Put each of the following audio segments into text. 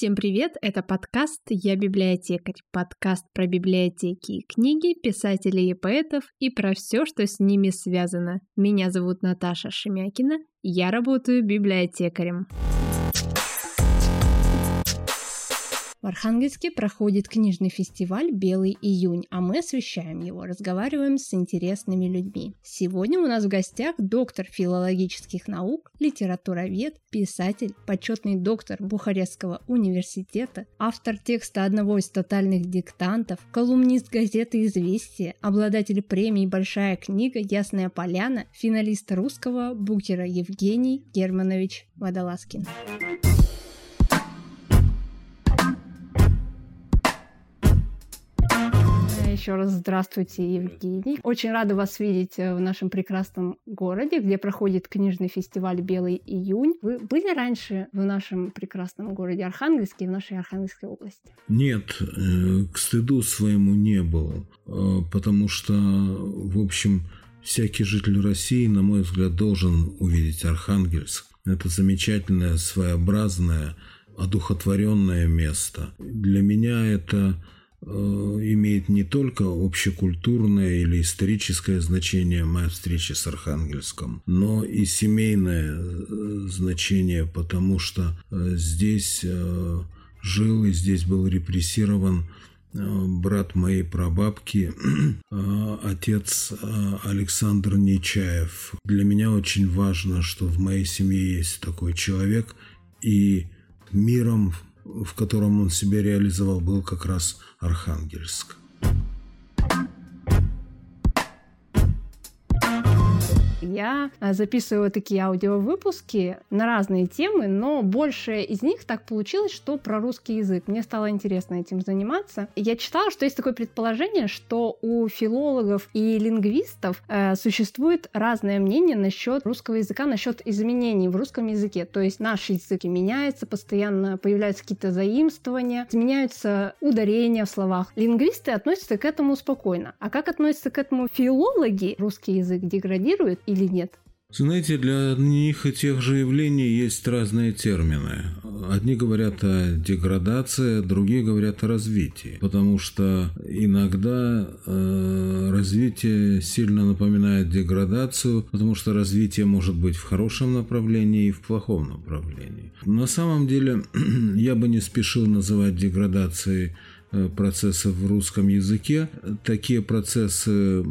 Всем привет, это подкаст «Я библиотекарь», подкаст про библиотеки и книги, писателей и поэтов и про все, что с ними связано. Меня зовут Наташа Шемякина, я работаю библиотекарем. В Архангельске проходит книжный фестиваль «Белый июнь», а мы освещаем его, разговариваем с интересными людьми. Сегодня у нас в гостях доктор филологических наук, литературовед, писатель, почетный доктор Бухарестского университета, автор текста одного из тотальных диктантов, колумнист газеты «Известия», обладатель премии «Большая книга», «Ясная поляна», финалист русского букера Евгений Германович Водолазкин. Еще раз здравствуйте, Евгений. Очень рада вас видеть э, в нашем прекрасном городе, где проходит книжный фестиваль «Белый июнь». Вы были раньше в нашем прекрасном городе Архангельске, в нашей Архангельской области? Нет, э, к стыду своему не был, э, потому что, в общем, всякий житель России, на мой взгляд, должен увидеть Архангельск. Это замечательное, своеобразное, одухотворенное место. Для меня это имеет не только общекультурное или историческое значение моя встреча с Архангельском, но и семейное э, значение, потому что э, здесь жил и здесь был репрессирован брат моей прабабки, отец Александр Нечаев. Для меня очень важно, что в моей семье есть такой человек, и миром в котором он себя реализовал, был как раз Архангельск. Я э, записываю такие аудиовыпуски на разные темы, но больше из них так получилось, что про русский язык. Мне стало интересно этим заниматься. Я читала, что есть такое предположение, что у филологов и лингвистов э, существует разное мнение насчет русского языка, насчет изменений в русском языке. То есть наш язык меняется, постоянно появляются какие-то заимствования, изменяются ударения в словах. Лингвисты относятся к этому спокойно. А как относятся к этому филологи? Русский язык деградирует или нет? Знаете, для одних и тех же явлений есть разные термины. Одни говорят о деградации, другие говорят о развитии. Потому что иногда э, развитие сильно напоминает деградацию, потому что развитие может быть в хорошем направлении и в плохом направлении. На самом деле я бы не спешил называть деградацией процессов в русском языке. Такие процессы,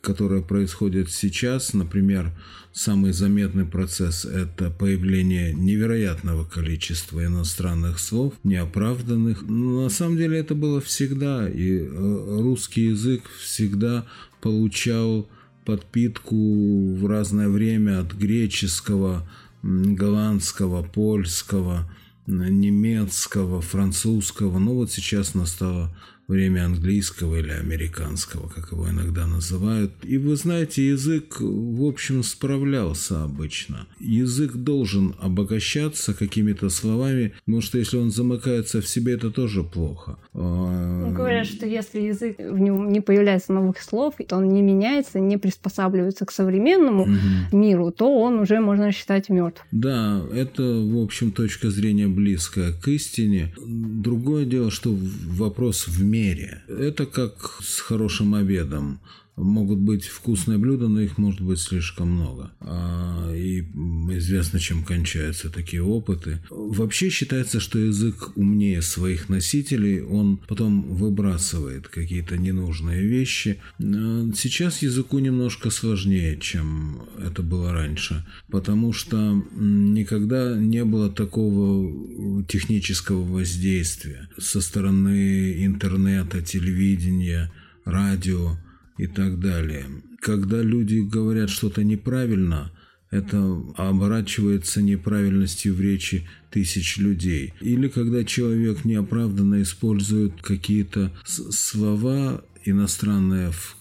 которые происходят сейчас, например, самый заметный процесс – это появление невероятного количества иностранных слов, неоправданных. Но на самом деле это было всегда, и э, русский язык всегда получал подпитку в разное время от греческого, голландского, польского – немецкого, французского. Ну вот сейчас настало время английского или американского, как его иногда называют. И вы знаете, язык, в общем, справлялся обычно. Язык должен обогащаться какими-то словами, потому что если он замыкается в себе, это тоже плохо. А, ну, говорят, что если язык в нем не появляется новых слов, то он не меняется, не приспосабливается к современному угу. миру, то он уже можно считать мертв. Да, это, в общем, точка зрения близкая к истине. Другое дело, что вопрос в мере. Это как с хорошим обедом могут быть вкусные блюда, но их может быть слишком много. А, и известно, чем кончаются такие опыты. Вообще считается, что язык умнее своих носителей, он потом выбрасывает какие-то ненужные вещи. А, сейчас языку немножко сложнее, чем это было раньше, потому что никогда не было такого технического воздействия со стороны интернета, телевидения, радио и так далее. Когда люди говорят что-то неправильно, это оборачивается неправильностью в речи тысяч людей. Или когда человек неоправданно использует какие-то слова иностранные, в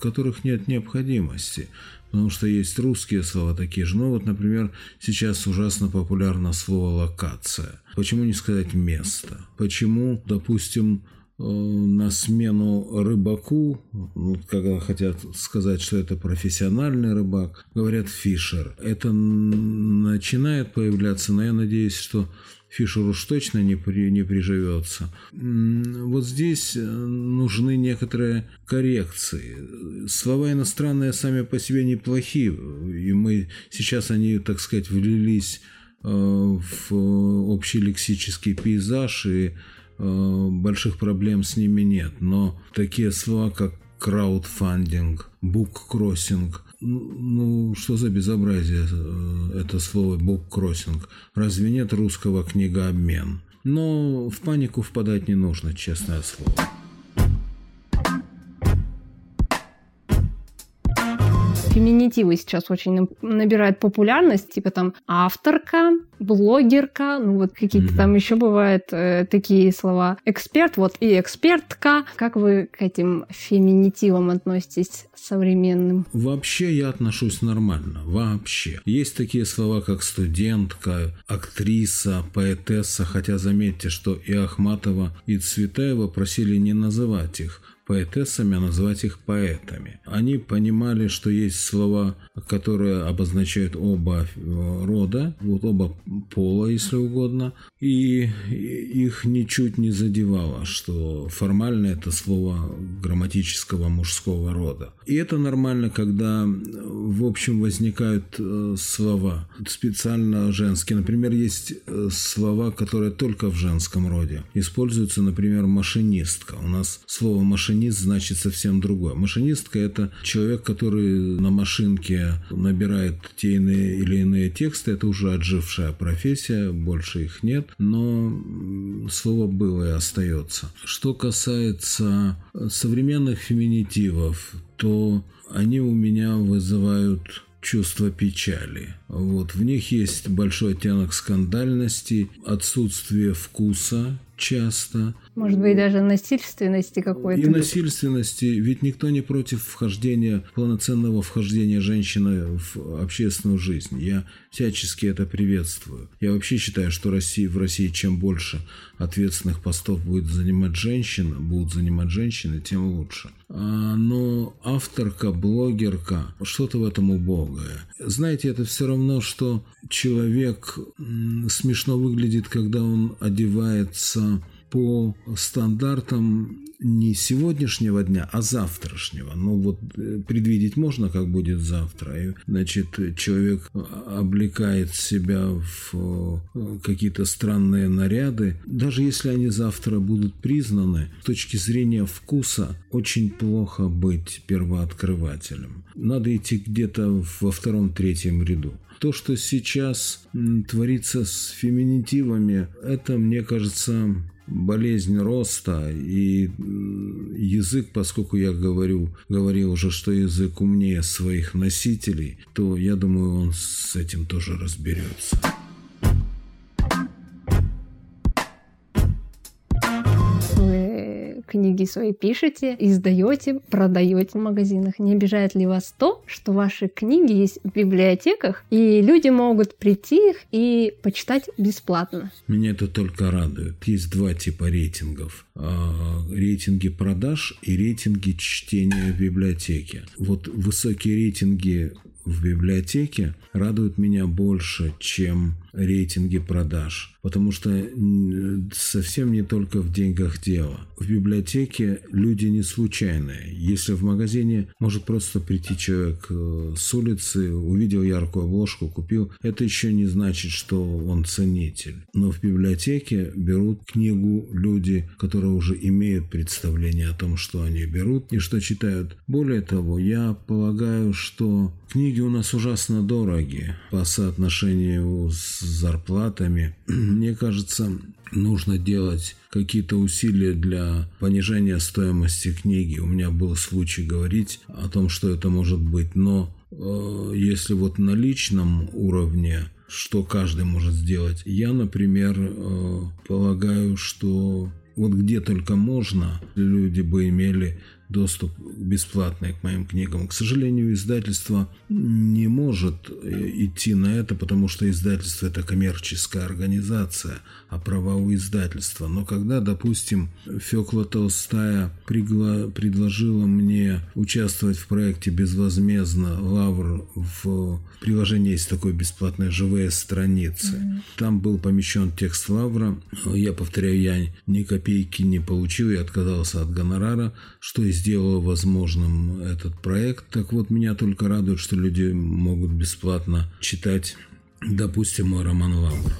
которых нет необходимости. Потому что есть русские слова такие же. Ну вот, например, сейчас ужасно популярно слово «локация». Почему не сказать «место»? Почему, допустим, на смену рыбаку, ну, когда хотят сказать, что это профессиональный рыбак, говорят фишер. Это начинает появляться, но я надеюсь, что Фишер уж точно не, при, не приживется. Вот здесь э, нужны некоторые коррекции. Слова иностранные сами по себе неплохие, и мы сейчас они, так сказать, влились э, в общий лексический пейзаж, и э, больших проблем с ними нет. Но такие слова, как краудфандинг, буккроссинг, ну, что за безобразие э, это слово буккроссинг? Разве нет русского книгообмен? Но в панику впадать не нужно, честное слово. Феминитивы сейчас очень набирают популярность, типа там авторка, блогерка, ну вот какие-то mm-hmm. там еще бывают э, такие слова. Эксперт, вот и экспертка. Как вы к этим феминитивам относитесь современным? Вообще я отношусь нормально, вообще. Есть такие слова, как студентка, актриса, поэтесса, хотя заметьте, что и Ахматова, и Цветаева просили не называть их поэтессами, а назвать их поэтами. Они понимали, что есть слова, которые обозначают оба э, рода, вот оба пола, если угодно, и их ничуть не задевало, что формально это слово грамматического мужского рода. И это нормально, когда в общем возникают э, слова специально женские. Например, есть э, слова, которые только в женском роде. Используются, например, машинистка. У нас слово машинист машинист значит совсем другое. Машинистка – это человек, который на машинке набирает те или иные тексты. Это уже отжившая профессия, больше их нет, но слово было и остается. Что касается современных феминитивов, то они у меня вызывают чувство печали. Вот. В них есть большой оттенок скандальности, отсутствие вкуса часто. Может быть, даже насильственности какой-то. И насильственности. Ведь никто не против вхождения, полноценного вхождения женщины в общественную жизнь. Я всячески это приветствую. Я вообще считаю, что Россия, в России чем больше ответственных постов будет занимать женщины, будут занимать женщины, тем лучше. А, но авторка, блогерка, что-то в этом убогое. Знаете, это все равно, что человек смешно выглядит, когда он одевается по стандартам не сегодняшнего дня, а завтрашнего. Ну вот э, предвидеть можно, как будет завтра. И, значит, человек облекает себя в э, какие-то странные наряды. Даже если они завтра будут признаны, с точки зрения вкуса очень плохо быть первооткрывателем. Надо идти где-то во втором-третьем ряду. То, что сейчас творится с феминитивами, это, мне кажется, болезнь роста и язык, поскольку я говорю, говорил уже, что язык умнее своих носителей, то я думаю, он с этим тоже разберется. Книги свои пишете, издаете, продаете в магазинах. Не обижает ли вас то, что ваши книги есть в библиотеках, и люди могут прийти их и почитать бесплатно? Меня это только радует. Есть два типа рейтингов. А, рейтинги продаж и рейтинги чтения в библиотеке. Вот высокие рейтинги в библиотеке радуют меня больше, чем рейтинги продаж, потому что совсем не только в деньгах дело. В библиотеке люди не случайные. Если в магазине может просто прийти человек э, с улицы, увидел яркую обложку, купил, это еще не значит, что он ценитель. Но в библиотеке берут книгу люди, которые уже имеют представление о том, что они берут и что читают. Более того, я полагаю, что книги у нас ужасно дороги по соотношению с зарплатами. Мне кажется, нужно делать какие-то усилия для понижения стоимости книги. У меня был случай говорить о том, что это может быть, но э, если вот на личном уровне что каждый может сделать. Я, например, э, полагаю, что вот где только можно, люди бы имели доступ бесплатный к моим книгам. К сожалению, издательство не может э, идти на это, потому что издательство – это коммерческая организация, а права у издательства. Но когда, допустим, Фёкла Толстая предложила мне участвовать в проекте безвозмездно «Лавр» в приложении есть такое бесплатное «Живые страницы». Mm-hmm. Там был помещен текст «Лавра». Я повторяю, я ни копейки не получил, я отказался от гонорара, что и сделало возможным этот проект. Так вот, меня только радует, что люди могут бесплатно читать, допустим, мой роман «Лавр».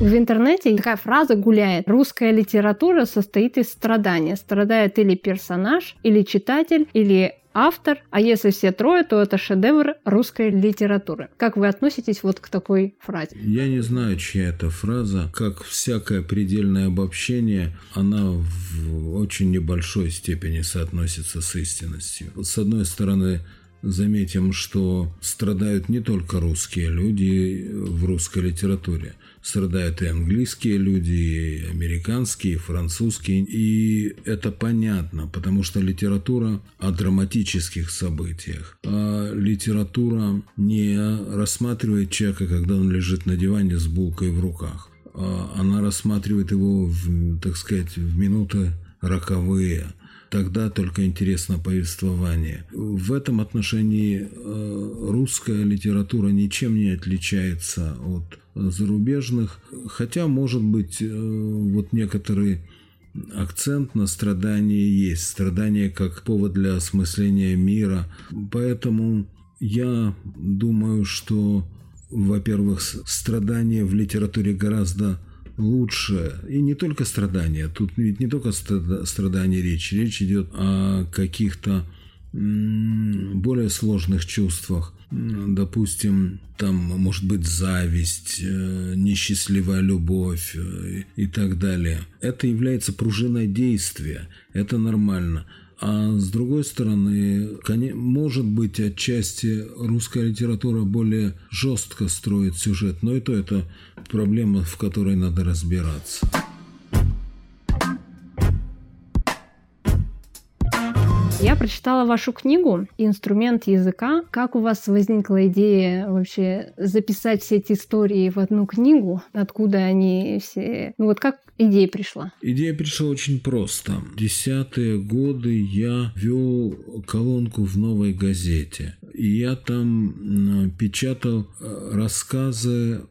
В интернете такая фраза гуляет. Русская литература состоит из страдания. Страдает или персонаж, или читатель, или автор, а если все трое, то это шедевр русской литературы. Как вы относитесь вот к такой фразе? Я не знаю, чья это фраза. Как всякое предельное обобщение, она в очень небольшой степени соотносится с истинностью. С одной стороны, Заметим, что страдают не только русские люди в русской литературе. Страдают и английские люди, и американские, и французские. И это понятно, потому что литература о драматических событиях. А литература не рассматривает человека, когда он лежит на диване с булкой в руках. А она рассматривает его, в, так сказать, в минуты роковые – тогда только интересно повествование. В этом отношении э, русская литература ничем не отличается от зарубежных, хотя, может быть, э, вот некоторые акцент на страдание есть. Страдание как повод для осмысления мира. Поэтому я думаю, что, во-первых, страдание в литературе гораздо лучше. И не только страдания. Тут ведь не только страдания речь. Речь идет о каких-то более сложных чувствах. Допустим, там может быть зависть, э, несчастливая любовь э, и так далее. Это является пружиной действия. Это нормально. А с другой стороны, может быть, отчасти русская литература более жестко строит сюжет, но и то это проблема, в которой надо разбираться. Я прочитала вашу книгу «Инструмент языка». Как у вас возникла идея вообще записать все эти истории в одну книгу? Откуда они все... Ну вот как идея пришла? Идея пришла очень просто. Десятые годы я вел колонку в «Новой газете». И я там печатал э, рассказы,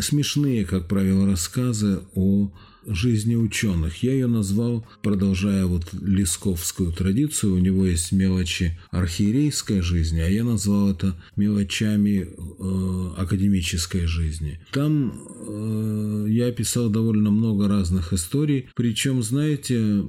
смешные, как правило, рассказы о жизни ученых. Я ее назвал, продолжая вот лесковскую традицию, у него есть мелочи архиерейской жизни, а я назвал это мелочами э, академической жизни. Там э, я описал довольно много разных историй, причем, знаете,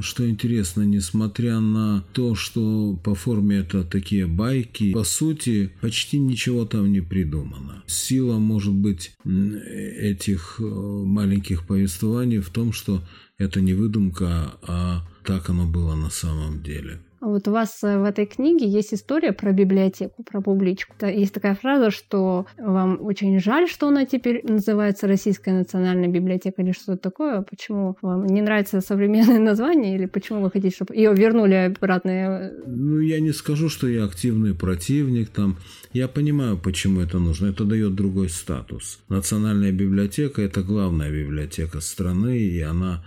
что интересно, несмотря на то, что по форме это такие байки, по сути, почти ничего там не придумано. Сила, может быть, этих э, маленьких повествований основании в том, что это не выдумка, а так оно было на самом деле. Вот у вас э, в этой книге есть история про библиотеку, про публичку. Есть такая фраза, что вам очень жаль, что она теперь называется Российская национальная библиотека или что-то такое. Почему вам не нравится современное название или почему вы хотите, чтобы ее вернули обратно? Ну, я не скажу, что я активный противник там. Я понимаю, почему это нужно. Это дает другой статус. Национальная библиотека – это главная библиотека страны, и она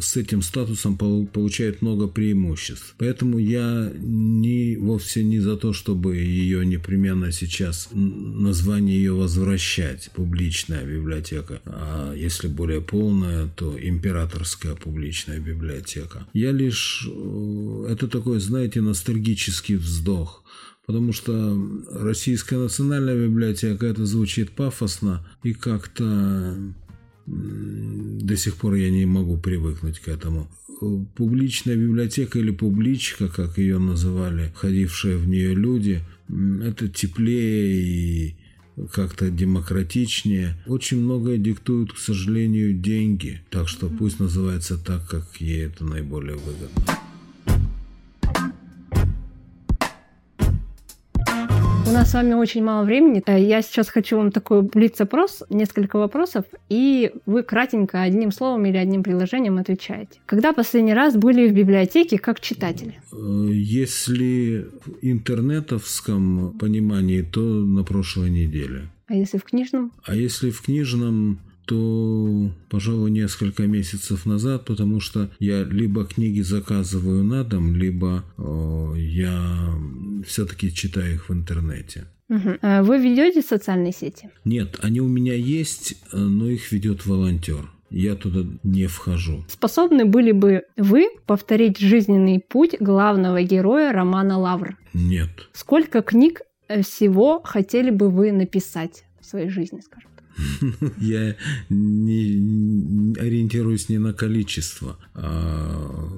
с этим статусом получает много преимуществ. Поэтому я не, вовсе не за то, чтобы ее непременно сейчас название ее возвращать, публичная библиотека. А если более полная, то императорская публичная библиотека. Я лишь... Э, это такой, знаете, ностальгический вздох потому что Российская национальная библиотека это звучит пафосно и как-то до сих пор я не могу привыкнуть к этому. Публичная библиотека или публичка, как ее называли, ходившие в нее люди, это теплее и как-то демократичнее. Очень многое диктуют, к сожалению, деньги. Так что пусть называется так, как ей это наиболее выгодно. Нас с вами очень мало времени. Э, я сейчас хочу вам такой блиц-опрос, несколько вопросов, и вы кратенько одним словом или одним приложением отвечаете. Когда последний раз были в библиотеке как читатели? Э, если в интернетовском понимании, то на прошлой неделе. А если в книжном? А если в книжном, то, пожалуй, несколько месяцев назад, потому что я либо книги заказываю на дом, либо о, я все-таки читаю их в интернете. Угу. Вы ведете социальные сети? Нет, они у меня есть, но их ведет волонтер. Я туда не вхожу. Способны были бы вы повторить жизненный путь главного героя романа Лавр? Нет. Сколько книг э, всего хотели бы вы написать в своей жизни, скажем? Я не ориентируюсь не на количество. А,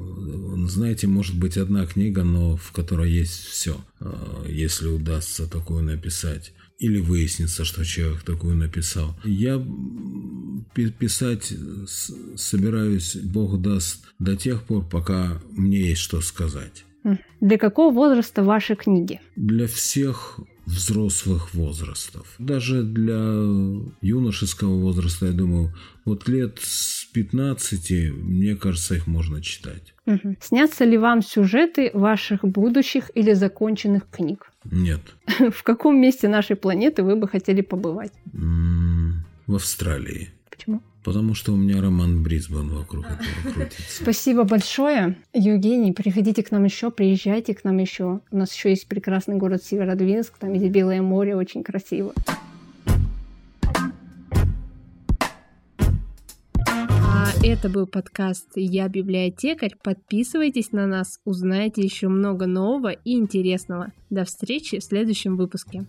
знаете, может быть одна книга, но в которой есть все, а, если удастся такую написать. Или выяснится, что человек такую написал. Я писать собираюсь, Бог даст, до тех пор, пока мне есть что сказать. Для какого возраста ваши книги? Для всех взрослых возрастов. Даже для юношеского возраста, я думаю, вот лет с 15, мне кажется, их можно читать. Угу. Снятся ли вам сюжеты ваших будущих или законченных книг? Нет. В каком месте нашей планеты вы бы хотели побывать? В Австралии. Почему? Потому что у меня роман Брисбен вокруг этого крутится. Спасибо большое, Евгений. Приходите к нам еще, приезжайте к нам еще. У нас еще есть прекрасный город Северодвинск, там есть Белое море, очень красиво. А это был подкаст «Я библиотекарь». Подписывайтесь на нас, узнаете еще много нового и интересного. До встречи в следующем выпуске.